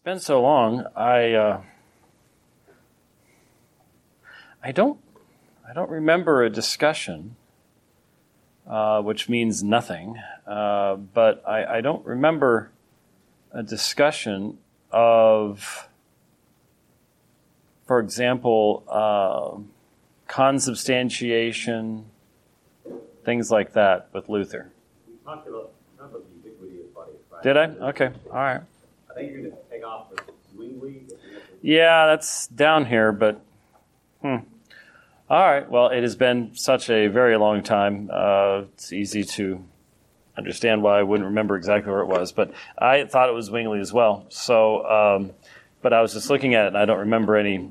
It's been so long. I uh, I don't I don't remember a discussion, uh, which means nothing. Uh, but I, I don't remember a discussion of, for example, uh, consubstantiation, things like that with Luther. About, about the ubiquity of body of Christ. Did I? Okay. All right. I think you're going to take off with Zwingli. but you have to- Yeah, that's down here, but hmm. All right. Well, it has been such a very long time. Uh, it's easy to understand why I wouldn't remember exactly where it was, but I thought it was Zwingli as well. So, um, but I was just looking at it, and I don't remember any.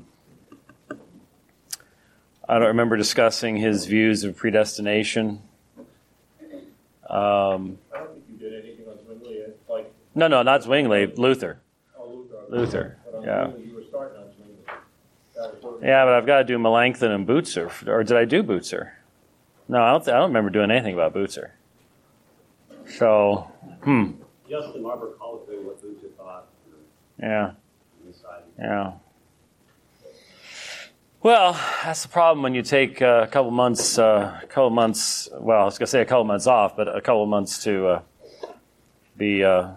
I don't remember discussing his views of predestination. Um, I don't think you did anything on Zwingli. Like, no, no, not Zwingli. Luther. oh, Luther. Luther, yeah. Zwingli, you were starting on Zwingli. That was sort of- Yeah, but I've got to do Melanchthon and Bucer. Or did I do Bucer? No, I don't, I don't remember doing anything about Bucer. So, hmm, Justin Marburg colloquy what Luther thought yeah, on this side. yeah. Well, that's the problem when you take uh, a couple months, uh, a couple months. Well, I was gonna say a couple months off, but a couple months to uh, be uh,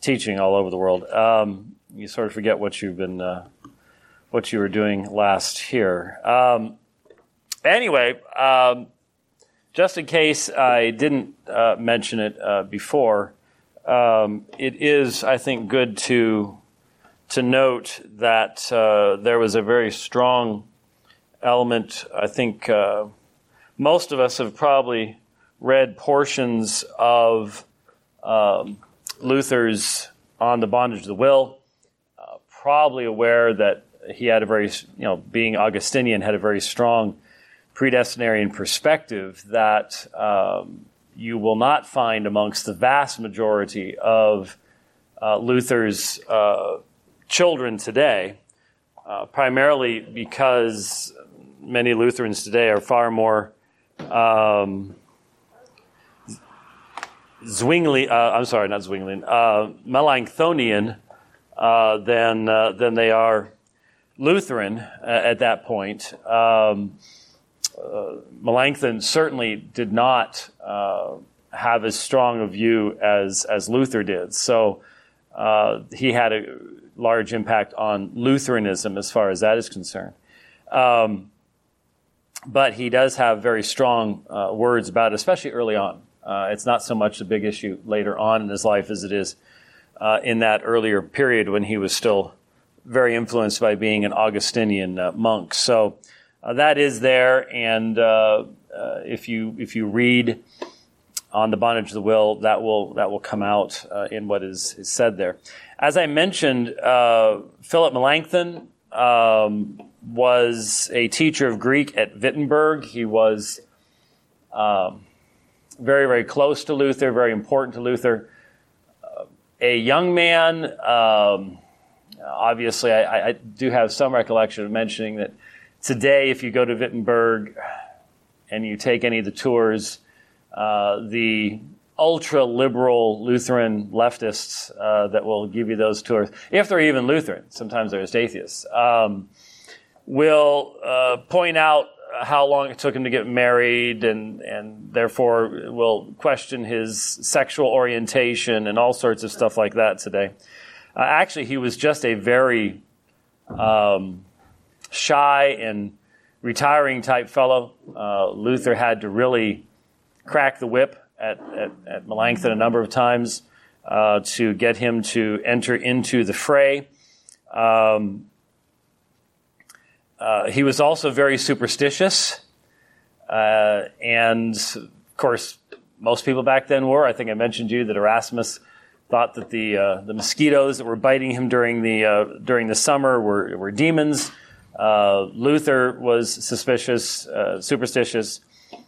teaching all over the world. Um, you sort of forget what you've been, uh, what you were doing last here. Um, anyway, um, just in case I didn't uh, mention it uh, before, um, it is, I think, good to to note that uh, there was a very strong element. I think uh, most of us have probably read portions of um, Luther's On the Bondage of the Will, probably aware that he had a very, you know, being Augustinian, had a very strong predestinarian perspective that um, you will not find amongst the vast majority of uh, Luther's uh, children today, uh, primarily because many Lutherans today are far more um, Zwingli, uh, I'm sorry, not Zwinglian, uh, Melanchthonian uh, than, uh, than they are Lutheran uh, at that point. Um, uh, Melanchthon certainly did not have as strong a view as, as Luther did. So he had a large impact on Lutheranism as far as that is concerned. Um, but he does have very strong uh, words about it, especially early on. Uh, it's not so much a big issue later on in his life as it is uh, in that earlier period when he was still very influenced by being an Augustinian uh, monk. So uh, that is there, and uh, uh, if you if you read on the bondage of the will, that will that will come out in what is, is said there. As I mentioned, Philip Melanchthon um, was a teacher of Greek at Wittenberg. He was um, very very close to Luther, very important to Luther. A young man. Um, obviously, I, I do have some recollection of mentioning that today, if you go to Wittenberg and you take any of the tours, uh, the ultra liberal Lutheran leftists uh, that will give you those tours, if they're even Lutheran, sometimes they're just atheists, um, will uh, point out how long it took him to get married and, and therefore will question his sexual orientation and all sorts of stuff like that today. Uh, actually, he was just a very um, shy and retiring type fellow. Uh, Luther had to really crack the whip at, at, at Melanchthon a number of times uh, to get him to enter into the fray. Um, uh, he was also very superstitious. Uh, and of course, most people back then were. I think I mentioned to you that Erasmus thought that the uh, the mosquitoes that were biting him during the uh, during the summer were were demons. Uh, Luther was suspicious, superstitious.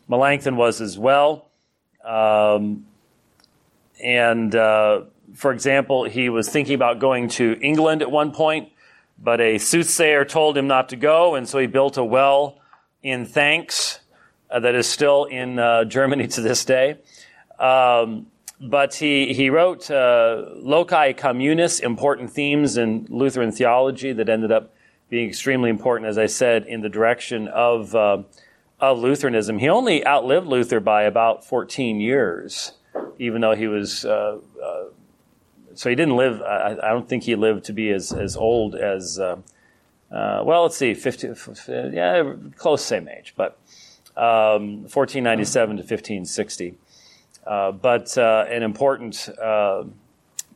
Melanchthon was as well. Um, and for example, he was thinking about going to England at one point, but a soothsayer told him not to go, and so he built a well in thanks uh, that is still in uh, Germany to this day. Um, but he, he wrote uh, Loci Communes, important themes in Lutheran theology that ended up being extremely important, as I said, in the direction of, uh, of Lutheranism. He only outlived Luther by about 14 years, even though he was. Uh, uh so he didn't live, I, I, don't think he lived to be as, as old as, uh, uh, well, let's see, 50, yeah, close same age, but um, 1497 to 1560. Uh, but uh, an important uh,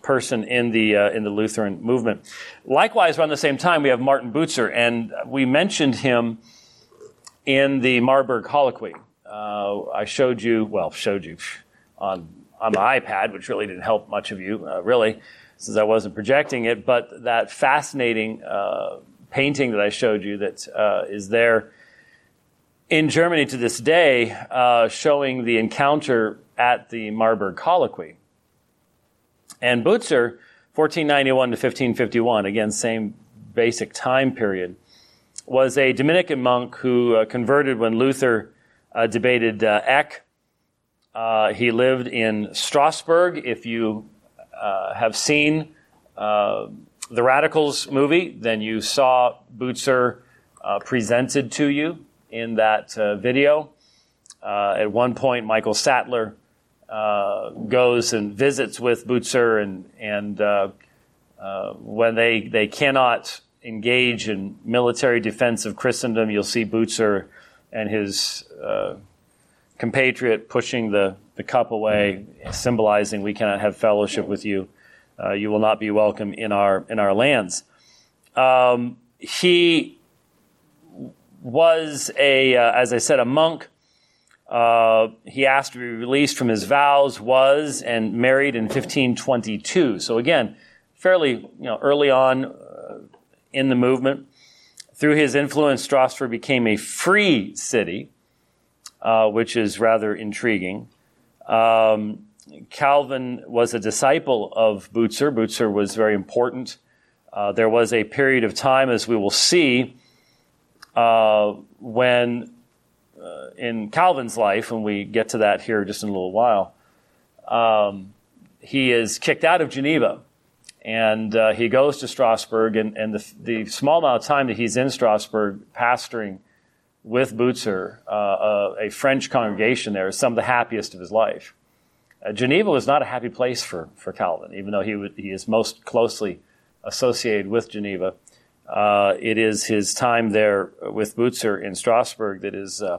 person in the uh, in the Lutheran movement. Likewise, around the same time, we have Martin Bucer, and we mentioned him in the Marburg Colloquy. I showed you, well, showed you on on my iPad, which really didn't help much of you, really, since I wasn't projecting it. But that fascinating painting that I showed you that is there in Germany to this day, uh, showing the encounter at the Marburg Colloquy. And Bucer, 1491 to 1551, again, same basic time period, was a Dominican monk who uh, converted when Luther uh, debated uh, Eck. Uh, he lived in Strasbourg. If you uh, have seen uh, the Radicals movie, then you saw Bucer presented to you in that video. at one point, Michael Sattler uh, goes and visits with Bucer, and and uh, uh, when they they cannot engage in military defense of Christendom, you'll see Bucer and his uh, compatriot pushing the the cup away, symbolizing we cannot have fellowship with you. Uh, you will not be welcome in our in our lands. Um, he was a, uh, as I said, a monk uh, he asked to be released from his vows, was, and married in 1522. So again, fairly you know, early on uh, in the movement. Through his influence, Strasbourg became a free city, uh, which is rather intriguing. Um, Calvin was a disciple of Bucer. Bucer was very important. Uh, there was a period of time, as we will see, uh, when uh, in Calvin's life, when we get to that here just in a little while, um, he is kicked out of Geneva and uh, he goes to Strasbourg. And, and the, the, small amount of time that he's in Strasbourg pastoring with Bucer, uh, a, a, French congregation there, is some of the happiest of his life. Uh, Geneva was not a happy place for, for Calvin, even though he, would, he is most closely associated with Geneva. Uh, it is his time there with Bucer in Strasbourg that is uh,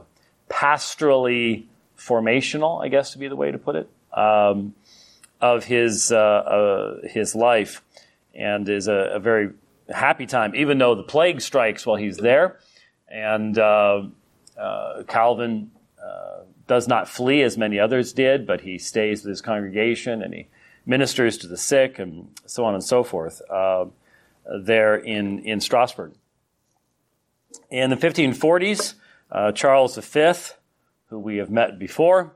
pastorally formational, I guess to be the way to put it, um, of his uh, uh, his life, and is a, a, very happy time, even though the plague strikes while he's there, and uh, uh Calvin uh, does not flee as many others did, but he stays with his congregation and he ministers to the sick and so on and so forth there in in Strasbourg. In the 1540s. Uh, Charles V, who we have met before,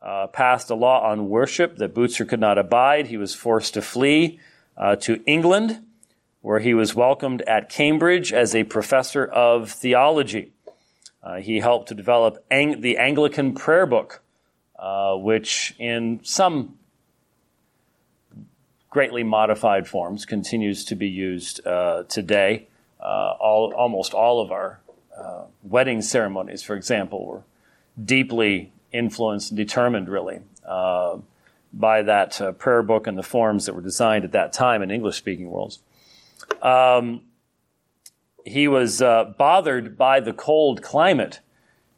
uh, passed a law on worship that Bucer could not abide. He was forced to flee uh, to England, where he was welcomed at Cambridge as a professor of theology. Uh, he helped to develop Ang- the Anglican Prayer Book, uh, which in some greatly modified forms continues to be used uh, today. all, almost all of our uh, wedding ceremonies, for example, were deeply influenced and determined, really, uh, by that uh, prayer book and the forms that were designed at that time in English speaking worlds. Um, he was uh, bothered by the cold climate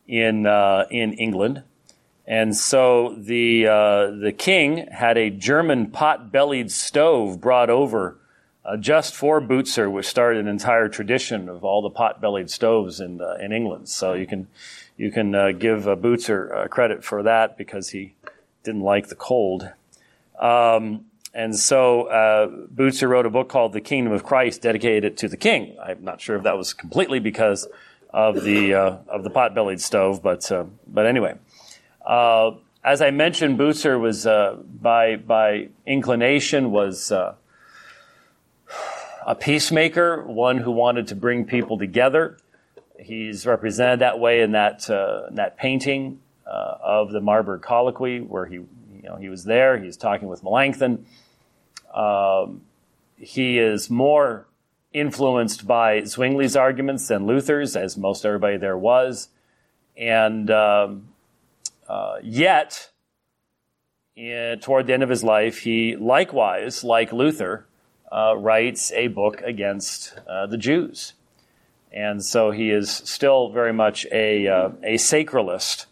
in, uh, in England. And so the, uh, the king had a German pot bellied stove brought over uh, just for Bucer, which started an entire tradition of all the pot-bellied stoves in uh, in England. So you can you can uh, give uh, credit for that because he didn't like the cold. Um, and so uh, wrote a book called The Kingdom of Christ, dedicated it to the King. I'm not sure if that was completely because of the uh, of the pot-bellied stove, but but anyway. as I mentioned, Bucer was by by inclination was a peacemaker, one who wanted to bring people together. He's represented that way in that, uh, in that painting uh, of the Marburg Colloquy, where he, You know, he was there. He was talking with Melanchthon. Um, he is more influenced by Zwingli's arguments than Luther's, as most everybody there was. And um, uh, yet, in, toward the end of his life, he likewise, like Luther, uh, writes a book against uh, the Jews. And so he is still very much a, uh, a sacralist,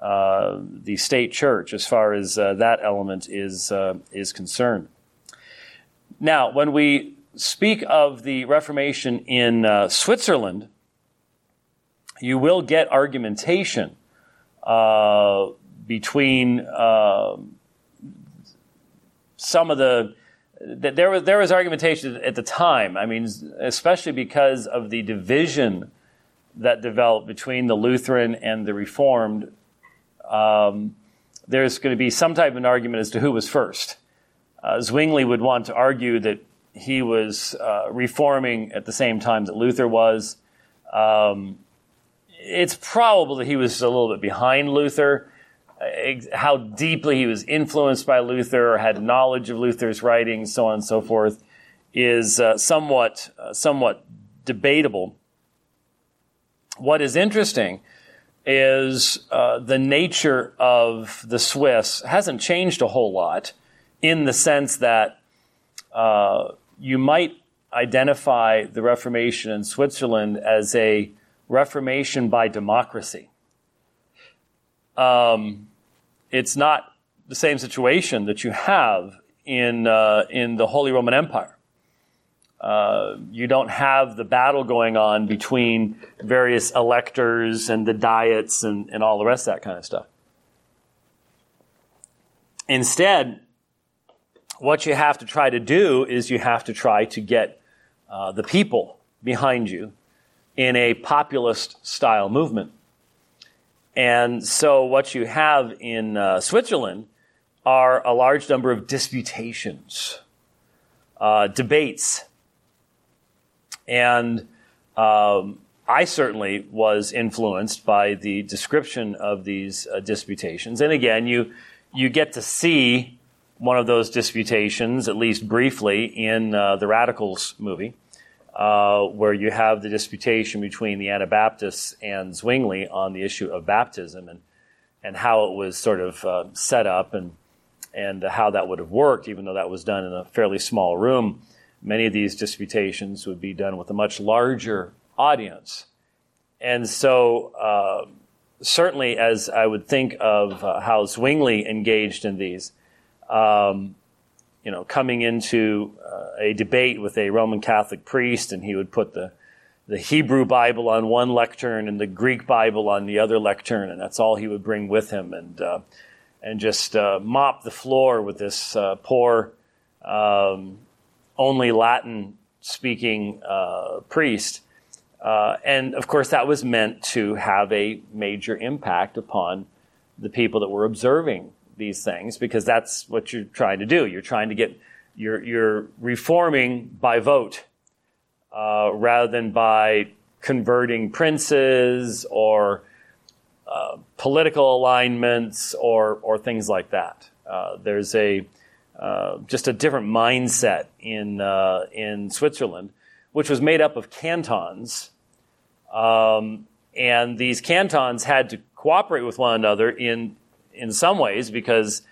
uh, the state church, as far as uh, that element is, is concerned. Now, when we speak of the Reformation in uh, Switzerland, you will get argumentation uh, between uh, some of the. There was, there was argumentation at the time. I mean, especially because of the division that developed between the Lutheran and the Reformed. Um, there's going to be some type of an argument as to who was first. Uh, Zwingli would want to argue that he was uh, reforming at the same time that Luther was. Um, it's probable that he was a little bit behind Luther. Uh, how deeply he was influenced by Luther or had knowledge of Luther's writings, so on and so forth, is uh, somewhat uh, somewhat debatable. What is interesting is uh, the nature of the Swiss hasn't changed a whole lot in the sense that uh, you might identify the Reformation in Switzerland as a Reformation by democracy. Um, it's not the same situation that you have in, uh, in the Holy Roman Empire. Uh, you don't have the battle going on between various electors and the diets and, and all the rest of that kind of stuff. Instead, what you have to try to do is you have to try to get uh, the people behind you in a populist style movement. And so what you have in uh, Switzerland are a large number of disputations, uh, debates. And um, I certainly was influenced by the description of these uh, disputations. And again, you, you get to see one of those disputations, at least briefly, in uh, the Radicals movie, uh, where you have the disputation between the Anabaptists and Zwingli on the issue of baptism and, and how it was sort of uh, set up and, and how that would have worked, even though that was done in a fairly small room. Many of these disputations would be done with a much larger audience. And so, uh, certainly, as I would think of uh, how Zwingli engaged in these, um, you know, coming into uh, a debate with a Roman Catholic priest, and he would put the the Hebrew Bible on one lectern and the Greek Bible on the other lectern, and that's all he would bring with him, and uh, and just uh, mop the floor with this uh, poor, um, only Latin speaking uh, priest. Uh, and of course, that was meant to have a major impact upon the people that were observing these things because that's what you're trying to do. You're trying to get, you're, you're reforming by vote uh, rather than by converting princes or uh, political alignments or, or things like that. Uh, there's a uh, just a different mindset in uh, in Switzerland, which was made up of cantons, um, and these cantons had to cooperate with one another in in some ways because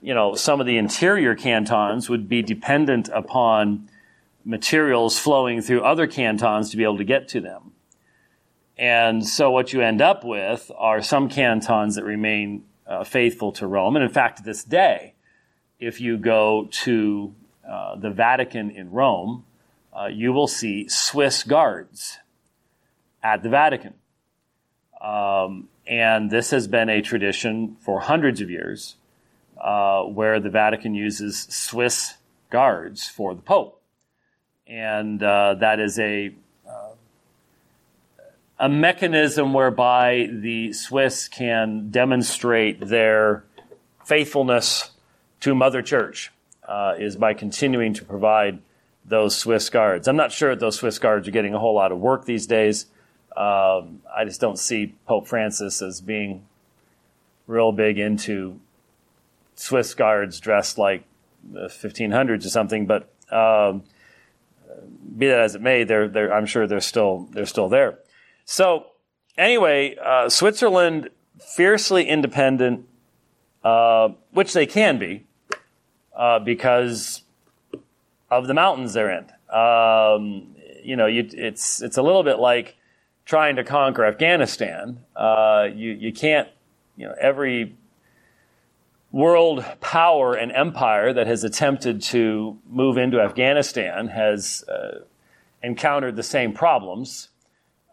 you know some of the interior cantons would be dependent upon materials flowing through other cantons to be able to get to them. And so what you end up with are some cantons that remain uh, faithful to Rome. And in fact, to this day, if you go to uh, the Vatican in Rome, uh, you will see Swiss guards at the Vatican. Um, and this has been a tradition for hundreds of years uh, where the Vatican uses Swiss guards for the Pope. And uh, that is a, uh, a mechanism whereby the Swiss can demonstrate their faithfulness to Mother Church, uh, is by continuing to provide those Swiss guards. I'm not sure that those Swiss guards are getting a whole lot of work these days. Um, I just don't see Pope Francis as being real big into Swiss guards dressed like the 1500s or something, but um, be that as it may, they're, they're, I'm sure they're still, they're still there. So, anyway, uh, Switzerland, fiercely independent, uh, which they can be, uh, because of the mountains they're in. Um, you know, you, it's, it's a little bit like trying to conquer Afghanistan. Uh, you, you can't, you know, every world power and empire that has attempted to move into Afghanistan has uh, encountered the same problems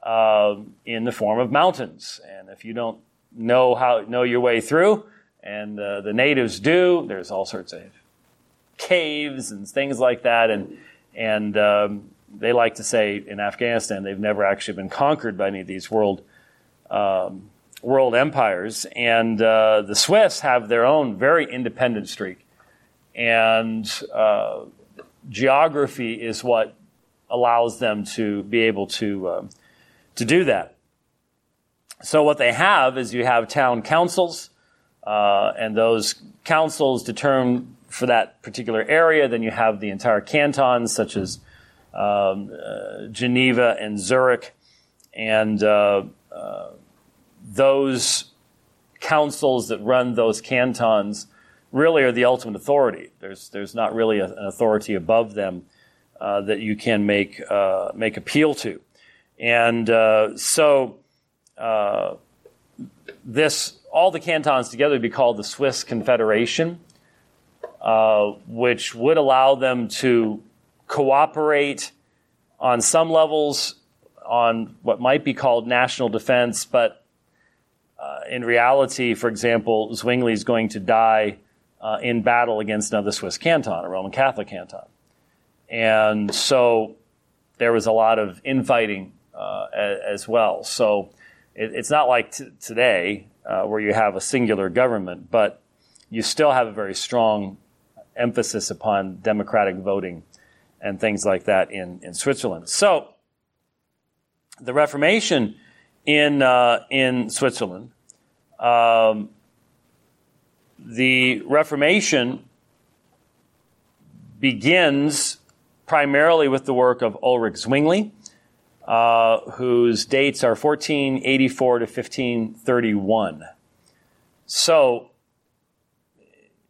uh, in the form of mountains. And if you don't know how know your way through, and uh, the natives do, there's all sorts of caves and things like that, and and um, they like to say in Afghanistan they've never actually been conquered by any of these world um, world empires, and uh, the Swiss have their own very independent streak, and uh, geography is what allows them to be able to uh, to do that. So what they have is you have town councils, uh, and those councils determine for that particular area. Then you have the entire cantons, such as um, uh, Geneva and Zurich, and uh, those councils that run those cantons really are the ultimate authority. There's, there's not really a, an authority above them uh, that you can make, uh, make appeal to. And uh, so uh, this, all the cantons together would be called the Swiss Confederation, uh, which would allow them to cooperate on some levels on what might be called national defense, but uh, in reality, for example, Zwingli is going to die uh, in battle against another Swiss canton, a Roman Catholic canton. And so there was a lot of infighting uh, as, well. So it, it's not like t- today uh, where you have a singular government, but you still have a very strong emphasis upon democratic voting and things like that in, in Switzerland. So the Reformation in, uh, in Switzerland. Um, the Reformation begins primarily with the work of Ulrich Zwingli, uh, whose dates are 1484 to 1531. So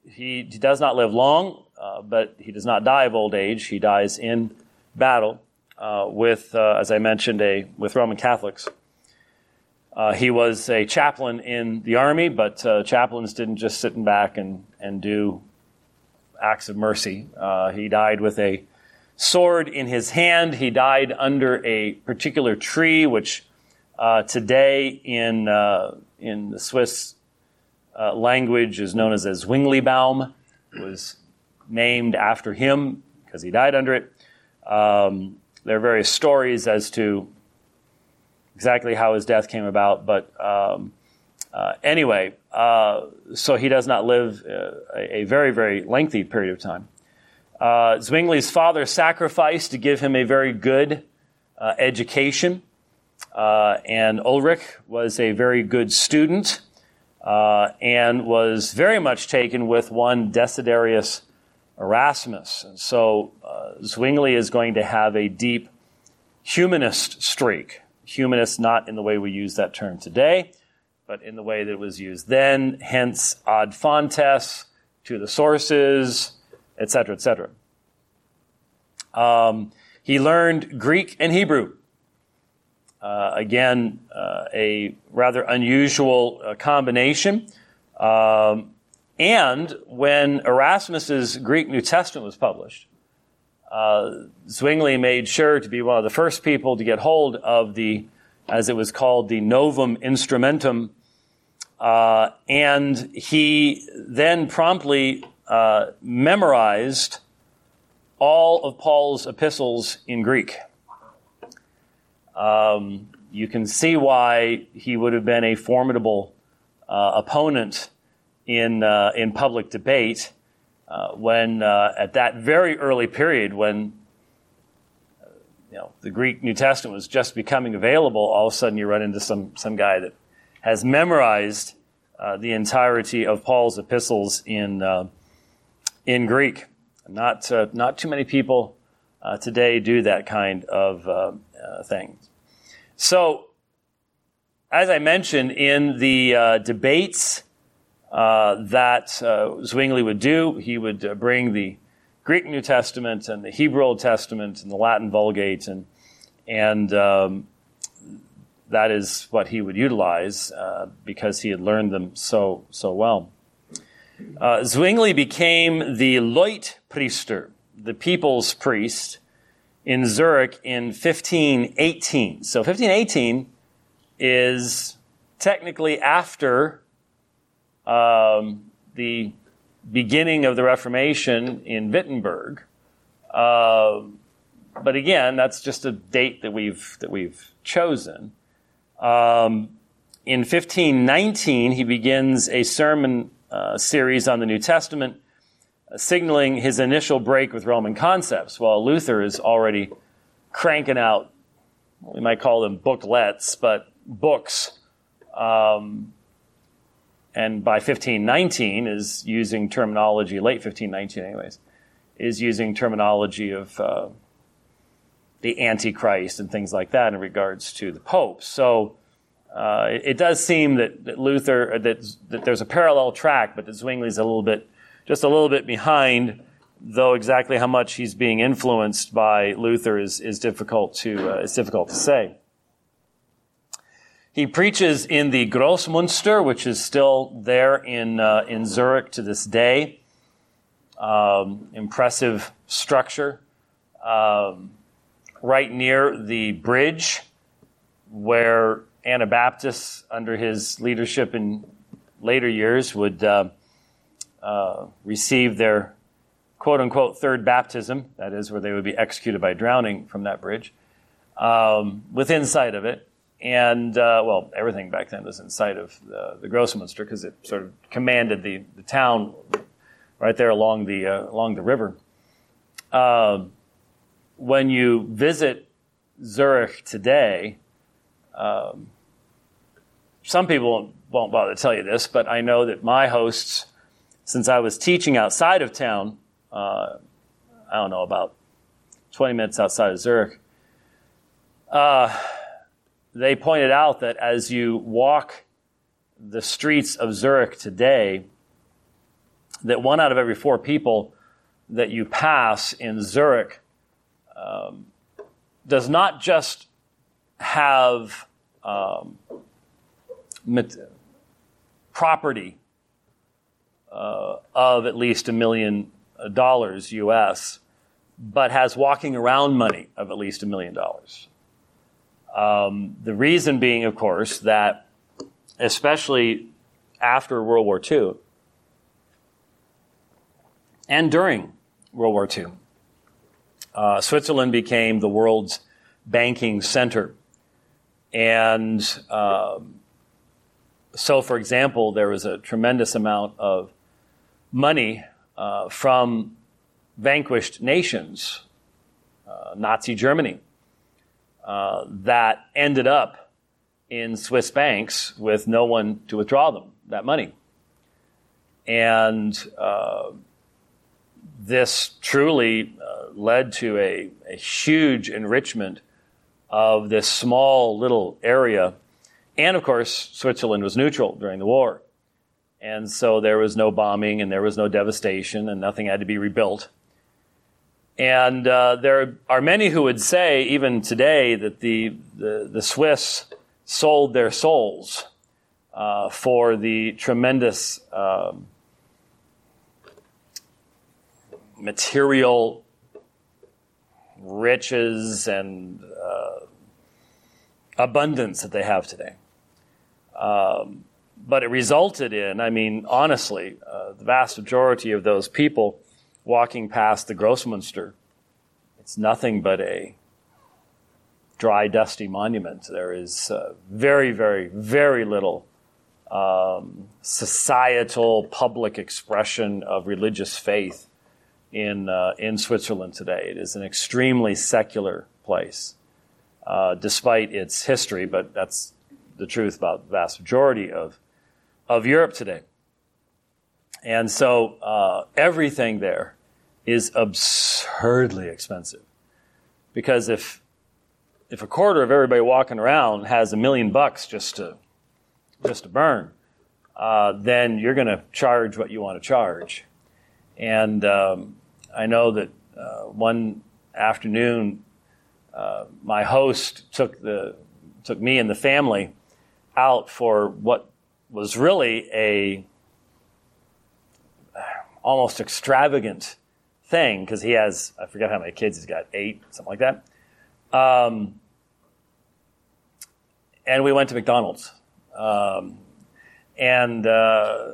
he, he does not live long, uh, but he does not die of old age. He dies in battle uh, with, uh, as I mentioned, a, with Roman Catholics. Uh, he was a chaplain in the army, but uh, chaplains didn't just sit in back and, and do acts of mercy. He died with a sword in his hand. He died under a particular tree, which today in, in the Swiss language is known as a Zwinglibaum. It was named after him because he died under it. Um, there are various stories as to exactly how his death came about, but um, uh, anyway, uh, so he does not live uh, a, a, very, very lengthy period of time. Uh, Zwingli's father sacrificed to give him a very good uh, education, uh, and Ulrich was a very good student and was very much taken with one Desiderius Erasmus. And so Zwingli is going to have a deep humanist streak humanist not in the way we use that term today, but in the way that it was used then, hence ad fontes, to the sources, etc., etc. Um, he learned Greek and Hebrew. Uh, again, uh, a rather unusual uh, combination. Um, and when Erasmus's Greek New Testament was published, uh, Zwingli made sure to be one of the first people to get hold of the, as it was called, the Novum Instrumentum. Uh, and he then promptly uh, memorized all of Paul's epistles in Greek. Um, you can see why he would have been a formidable uh, opponent in, uh, in public debate uh, when uh, at that very early period when uh, you know the Greek New Testament was just becoming available, all of a sudden you run into some some guy that has memorized uh, the entirety of Paul's epistles in, uh, in Greek. Not, uh, not too many people uh, today do that kind of uh, thing. So, as I mentioned, in the debates that Zwingli would do, he would bring the Greek New Testament and the Hebrew Old Testament and the Latin Vulgate, and and um, that is what he would utilize uh, because he had learned them so so well. Uh, Zwingli became the Leutpriester, the people's priest, in Zurich in 1518. So 1518 is technically after um, the beginning of the Reformation in Wittenberg. Uh, but again, that's just a date that we've that we've chosen. Um, in 1519, he begins a sermon uh, series on the New Testament, uh, signaling his initial break with Roman concepts. While Luther is already cranking out, we might call them booklets, but books um, and by 1519 is using terminology, late 1519 anyways, is using terminology of uh, the Antichrist and things like that in regards to the Pope. So uh, it, it, does seem that, that Luther, that, that there's a parallel track, but that Zwingli's a little bit, just a little bit behind, though exactly how much he's being influenced by Luther is, is difficult to, uh, is difficult to say. He preaches in the Grossmünster, which is still there in, uh, in Zurich to this day. Um, impressive structure. Um, right near the bridge where Anabaptists, under his leadership in later years, would uh, uh, receive their quote unquote third baptism, that is, where they would be executed by drowning from that bridge, um, within sight of it and uh, well, everything back then was in sight of the, the Grossmünster because it sort of commanded the, the town right there along the uh, along the river. Uh, when you visit Zurich today, um, some people won't, bother to tell you this, but I know that my hosts, since I was teaching outside of town, uh, I don't know about 20 minutes outside of Zurich uh, they pointed out that as you walk the streets of Zurich today, that one out of every four people that you pass in Zurich um, does not just have um, property uh, of at least a million dollars US, but has walking around money of at least a million dollars. Um, the reason being, of course, that especially after World War II and during World War II, uh, Switzerland became the world's banking center. And um, so, for example, there was a tremendous amount of money uh, from vanquished nations, uh, Nazi Germany, uh, that ended up in Swiss banks with no one to withdraw them, that money. And uh, this truly uh, led to a, a, huge enrichment of this small little area. And of course, Switzerland was neutral during the war. And so there was no bombing and there was no devastation and nothing had to be rebuilt. And uh, there are many who would say, even today, that the, the, the Swiss sold their souls uh, for the tremendous um, material riches and uh, abundance that they have today. Um, but it resulted in, I mean, honestly, uh, the vast majority of those people walking past the Grossmünster. It's nothing but a dry, dusty monument. There is uh, very, very, very little um, societal public expression of religious faith in uh, in Switzerland today. It is an extremely secular place, uh, despite its history. But that's the truth about the vast majority of of Europe today. And so uh, everything there is absurdly expensive. Because if, if a quarter of everybody walking around has a million bucks just to, just to burn, uh, then you're going to charge what you want to charge. And um, I know that uh, one afternoon, uh, my host took the took me and the family out for what was really a almost extravagant thing because he has I forget how many kids he's got eight something like that. Um, and we went to McDonald's, um, and uh,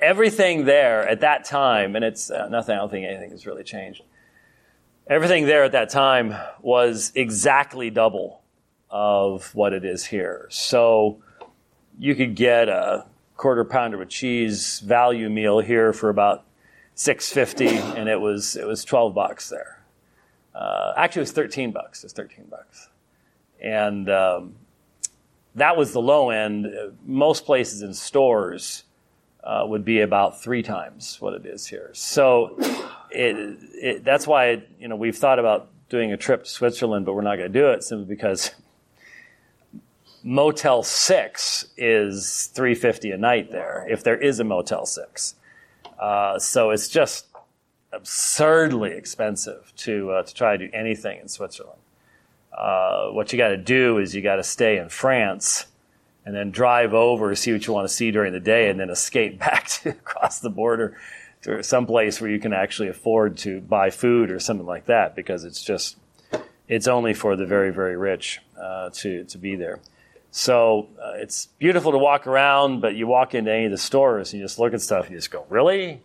everything there at that time, and it's uh, nothing. I don't think anything has really changed. Everything there at that time was exactly double of what it is here. So you could get a quarter pounder with cheese value meal here for about six fifty, and it was it was twelve bucks there. Uh, actually, it was thirteen bucks. It was thirteen bucks, and um, that was the low end. Most places in stores uh, would be about three times what it is here. So it, it, that's why you know we've thought about doing a trip to Switzerland, but we're not going to do it simply because Motel Six is three fifty a night there if there is a Motel Six. Uh, so it's just absurdly expensive to uh, to try to do anything in Switzerland. Uh, what you got to do is you got to stay in France and then drive over, see what you want to see during the day, and then escape back to across the border to some place where you can actually afford to buy food or something like that, because it's just it's only for the very very rich uh, to to be there. So uh, it's beautiful to walk around, but you walk into any of the stores and you just look at stuff and you just go, really?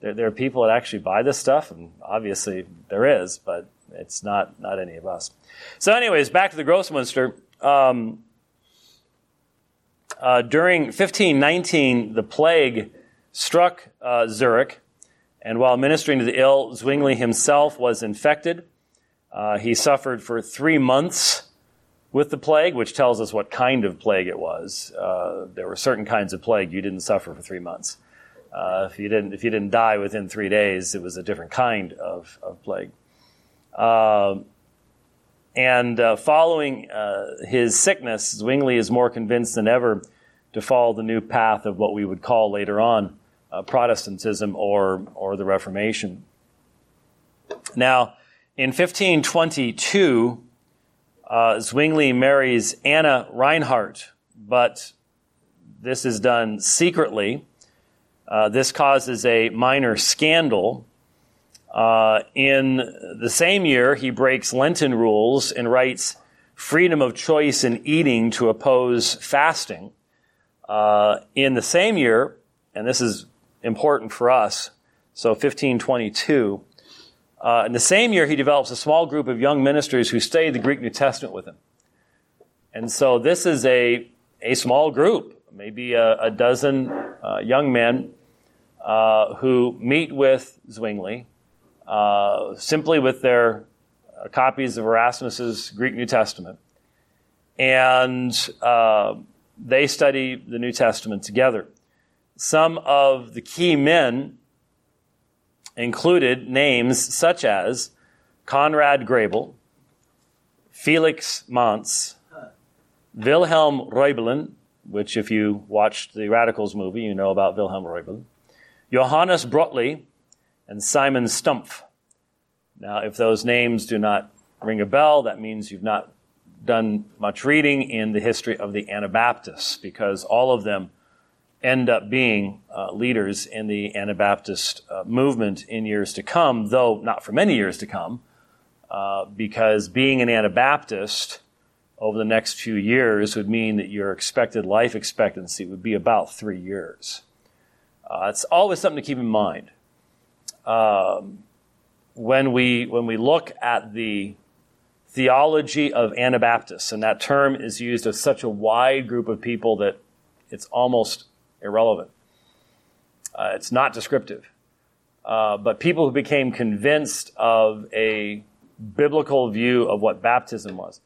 There, there are people that actually buy this stuff, and obviously there is, but it's not not any of us. So, anyways, back to the Grossmünster. Um, uh, during 1519, the plague struck uh, Zurich, and while ministering to the ill, Zwingli himself was infected. Uh, he suffered for three months with the plague, which tells us what kind of plague it was. Uh, there were certain kinds of plague you didn't suffer for three months. Uh, if you didn't, if you didn't die within three days, it was a different kind of, of plague. Uh, and following uh, his sickness, Zwingli is more convinced than ever to follow the new path of what we would call later on uh, Protestantism or, or the Reformation. Now, in 1522, uh, Zwingli marries Anna Reinhardt, but this is done secretly. Uh, this causes a minor scandal uh, in the same year, he breaks Lenten rules and writes freedom of choice in eating to oppose fasting. Uh, in the same year, and this is important for us, so 1522, uh, in the same year, he develops a small group of young ministers who study the Greek New Testament with him. And so this is a, a small group, maybe a, a dozen uh, young men uh, who meet with Zwingli uh, simply with their uh, copies of Erasmus's Greek New Testament. And uh, they study the New Testament together. Some of the key men included names such as Conrad Grebel, Felix Manz, Wilhelm Räubelin, which if you watched the Radicals movie, you know about Wilhelm Räubelin, Johannes Brötli, and Simon Stumpf. Now, if those names do not ring a bell, that means you've not done much reading in the history of the Anabaptists, because all of them end up being uh, leaders in the Anabaptist uh, movement in years to come, though not for many years to come, uh, because being an Anabaptist over the next few years would mean that your expected life expectancy would be about three years. Uh, it's always something to keep in mind um, when we when we look at the theology of Anabaptists, and that term is used of such a wide group of people that it's almost irrelevant. Uh, it's not descriptive. Uh, but people who became convinced of a biblical view of what baptism was.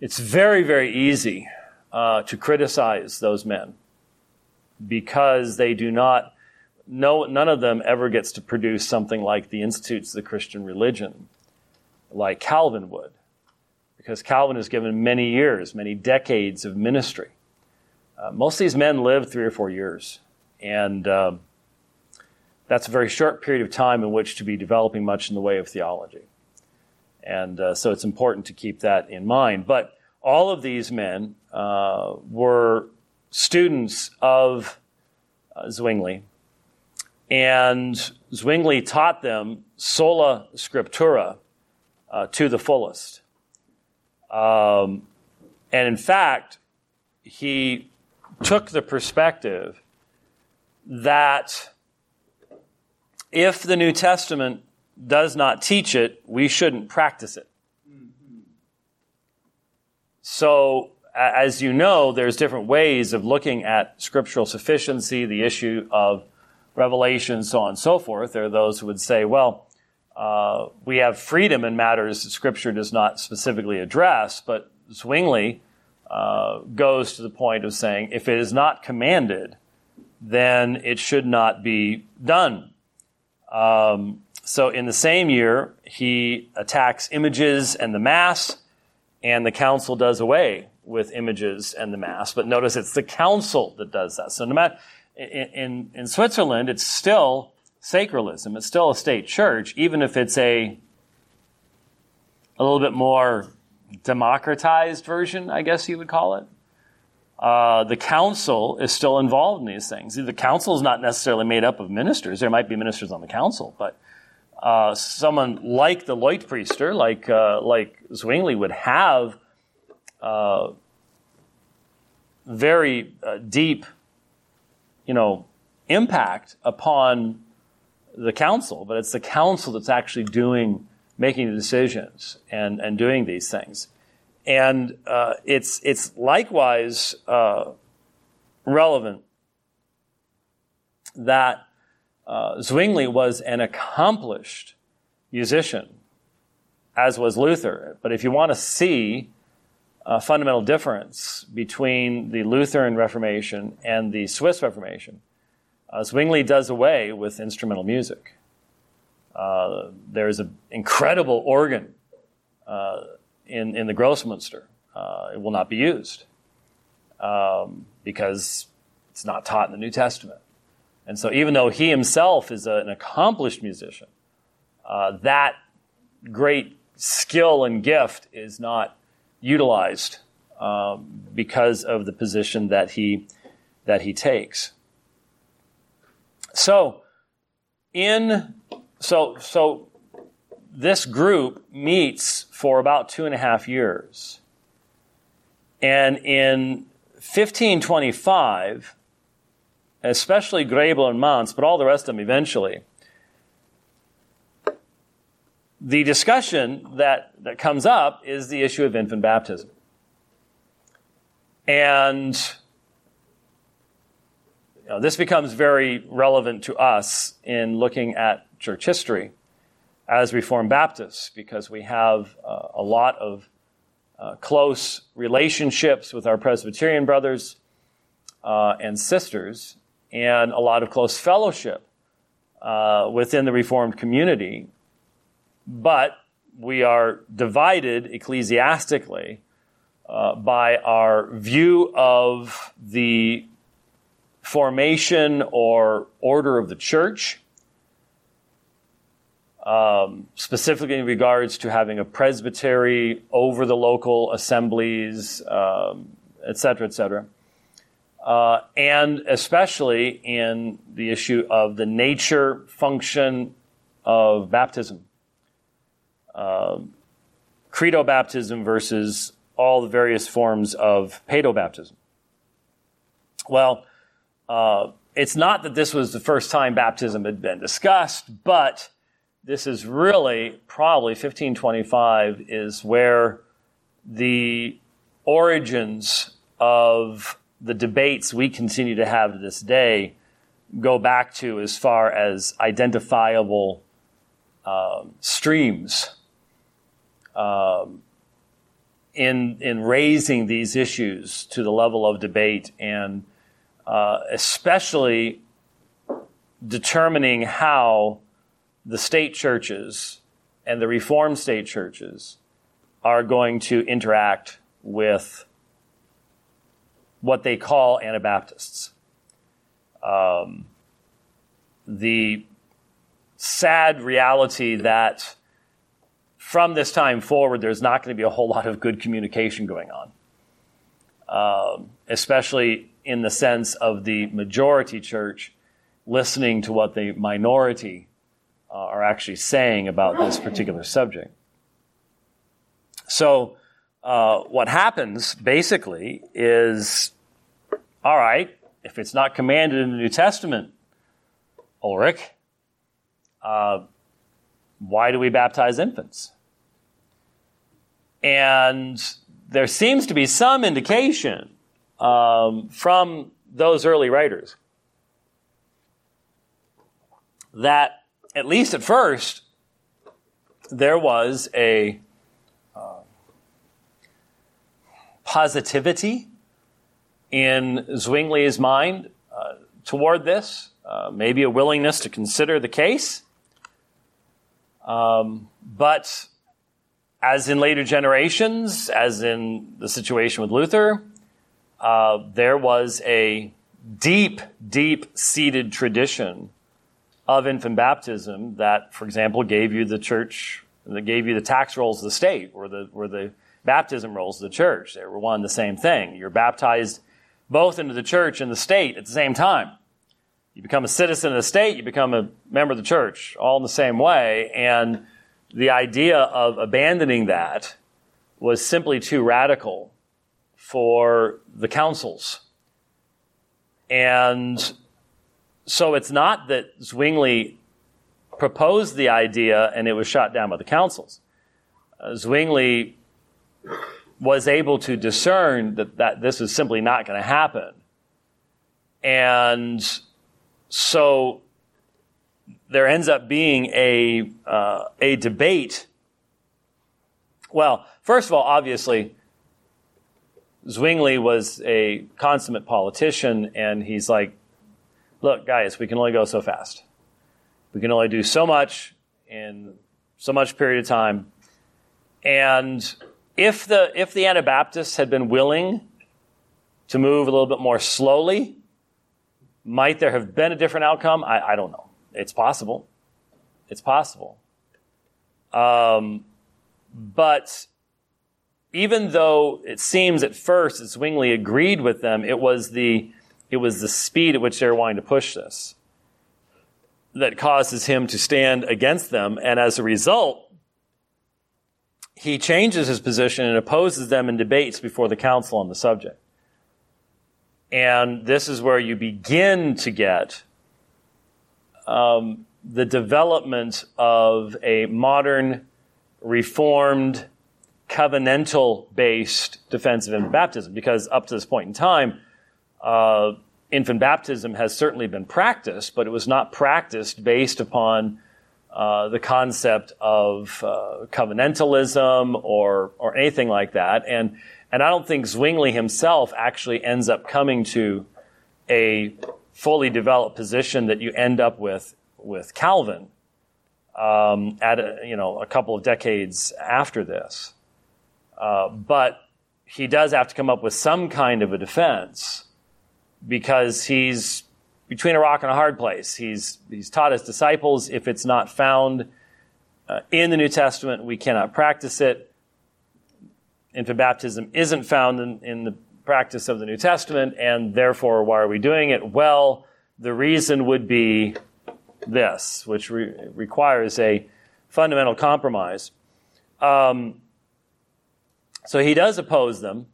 It's very, very easy uh, to criticize those men because they do not, no, none of them ever gets to produce something like the Institutes of the Christian Religion, like Calvin would. Because Calvin has given many years, many decades of ministry. Uh, most of these men lived three or four years. And um, that's a very short period of time in which to be developing much in the way of theology. And uh, so it's important to keep that in mind. But all of these men uh, were students of uh, Zwingli, and Zwingli taught them sola scriptura uh, to the fullest. Um, and in fact, he took the perspective that if the New Testament does not teach it, we shouldn't practice it. So, as you know, there's different ways of looking at scriptural sufficiency, the issue of revelation, so on and so forth. There are those who would say, well, uh, we have freedom in matters that Scripture does not specifically address, but Zwingli uh, goes to the point of saying if it is not commanded, then it should not be done. Um, so, in the same year, he attacks images and the Mass, and the council does away with images and the Mass. But notice it's the council that does that. So, no matter, in, in, Switzerland, it's still sacralism. It's still a state church, even if it's a a little bit more democratized version, I guess you would call it. Uh, the council is still involved in these things. The council is not necessarily made up of ministers. There might be ministers on the council, but uh, someone like the Leutpriester, like uh, like Zwingli, would have uh, very uh, deep, you know, impact upon the council. But it's the council that's actually doing, making the decisions and and doing these things, and uh, it's it's likewise uh, relevant that uh, Zwingli was an accomplished musician, as was Luther. But if you want to see a fundamental difference between the Lutheran Reformation and the Swiss Reformation, uh, Zwingli does away with instrumental music. Uh, there's an incredible organ uh, in, in the Grossmünster. Uh, it will not be used um, because it's not taught in the New Testament. And so, even though he himself is a, an accomplished musician, uh, that great skill and gift is not utilized um, because of the position that he that he takes. So, in so so this group meets for about two and a half years, and in 1525 especially Grebel and Manz, but all the rest of them eventually, the discussion that, that comes up is the issue of infant baptism. And you know, this becomes very relevant to us in looking at church history as Reformed Baptists because we have uh, a lot of uh, close relationships with our Presbyterian brothers uh, and sisters and a lot of close fellowship uh, within the Reformed community. But we are divided ecclesiastically uh, by our view of the formation or order of the church, um, specifically in regards to having a presbytery over the local assemblies, um, et cetera, et cetera uh, and especially in the issue of the nature function of baptism. Uh, credo baptism versus all the various forms of pedo baptism. Well, uh, it's not that this was the first time baptism had been discussed, but this is really probably 1525 is where the origins of the debates we continue to have to this day go back to as far as identifiable um, streams um, in in raising these issues to the level of debate and uh, especially determining how the state churches and the Reformed state churches are going to interact with what they call Anabaptists. Um, the sad reality that from this time forward, there's not going to be a whole lot of good communication going on, um, especially in the sense of the majority church listening to what the minority are actually saying about this particular subject. So, uh, what happens basically is all right, if it's not commanded in the New Testament, Ulrich, uh, why do we baptize infants? And there seems to be some indication um, from those early writers that, at least at first, there was a uh, positivity in Zwingli's mind uh, toward this, uh, maybe a willingness to consider the case. Um, but as in later generations, as in the situation with Luther, uh, there was a deep, deep seated tradition of infant baptism that, for example, gave you the church, that gave you the tax rolls of the state, or the, or the baptism rolls of the church. They were one and the same thing. You're baptized both into the church and the state at the same time. You become a citizen of the state, you become a member of the church, all in the same way. And the idea of abandoning that was simply too radical for the councils. And so it's not that Zwingli proposed the idea and it was shot down by the councils. Uh, Zwingli was able to discern that, that this is simply not going to happen. And so there ends up being a, uh, a debate. Well, first of all, obviously, Zwingli was a consummate politician, and he's like, look, guys, we can only go so fast. We can only do so much in so much period of time. And if the, if the Anabaptists had been willing to move a little bit more slowly, might there have been a different outcome? I, I don't know. It's possible. It's possible. Um, but even though it seems at first that Zwingli agreed with them, it was the, it was the speed at which they were wanting to push this that causes him to stand against them. And as a result, he changes his position and opposes them in debates before the council on the subject. And this is where you begin to get um, the development of a modern, reformed, covenantal based defense of baptism. Because up to this point in time, uh, infant baptism has certainly been practiced, but it was not practiced based upon uh, the concept of uh, covenantalism or or anything like that. And and I don't think Zwingli himself actually ends up coming to a fully developed position that you end up with with Calvin um, at a, you know a couple of decades after this. Uh, but he does have to come up with some kind of a defense because he's between a rock and a hard place. He's, he's taught his disciples if it's not found uh, in the New Testament, we cannot practice it. Infant baptism isn't found in, in the practice of the New Testament, and therefore, why are we doing it? Well, the reason would be this, which re- requires a fundamental compromise. Um, so he does oppose them,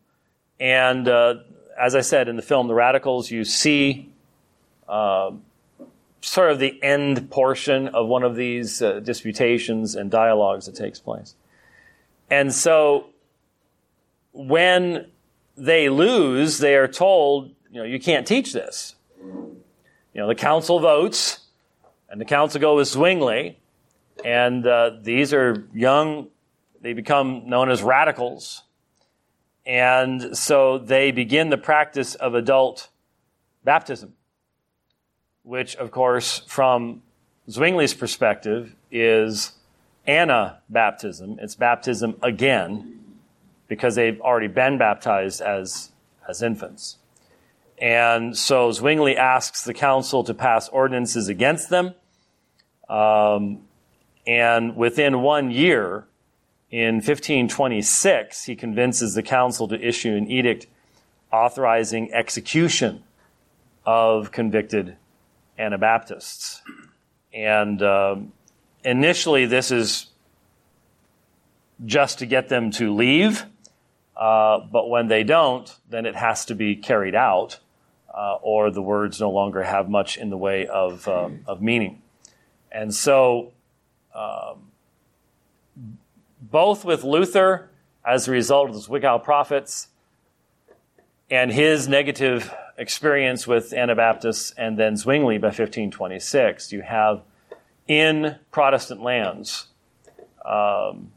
and uh, as I said in the film The Radicals, you see uh, sort of the end portion of one of these uh, disputations and dialogues that takes place. And so when they lose, they are told, you know, you can't teach this. You know, the council votes, and the council goes with Zwingli, and uh, these are young, they become known as radicals. And so they begin the practice of adult baptism, which, of course, from Zwingli's perspective, is anabaptism. It's baptism again because they've already been baptized as, as infants. And so Zwingli asks the council to pass ordinances against them. Um, and within one year, in 1526, he convinces the council to issue an edict authorizing execution of convicted Anabaptists. And um, initially, this is just to get them to leave, uh, but when they don't, then it has to be carried out, uh, or the words no longer have much in the way of, uh, of meaning. And so, um, both with Luther, as a result of the Zwickau prophets, and his negative experience with Anabaptists, and then Zwingli by 1526, you have in Protestant lands um,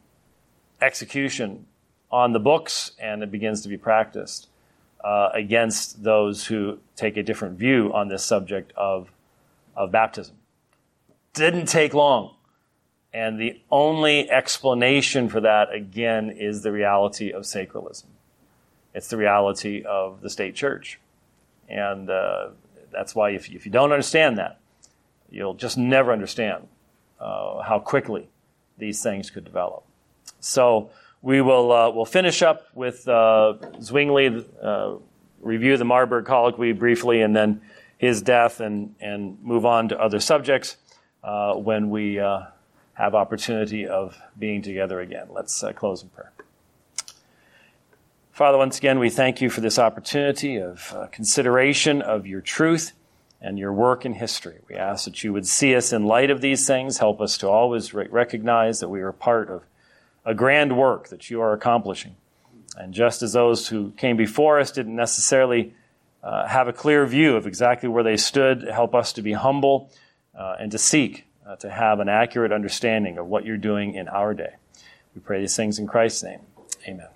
execution on the books, and it begins to be practiced uh, against those who take a different view on this subject of, of baptism. Didn't take long. And the only explanation for that, again, is the reality of sacralism. It's the reality of the state church. And uh, that's why, if, if you don't understand that, you'll just never understand uh, how quickly these things could develop. So we will uh, we'll finish up with uh, Zwingli, uh, review the Marburg colloquy briefly, and then his death, and and move on to other subjects uh, when we uh, have opportunity of being together again. Let's uh, close in prayer. Father, once again, we thank you for this opportunity of consideration of your truth and your work in history. We ask that you would see us in light of these things, help us to always re- recognize that we are part of a grand work that you are accomplishing. And just as those who came before us didn't necessarily uh, have a clear view of exactly where they stood, help us to be humble uh, and to seek uh, to have an accurate understanding of what you're doing in our day. We pray these things in Christ's name. Amen.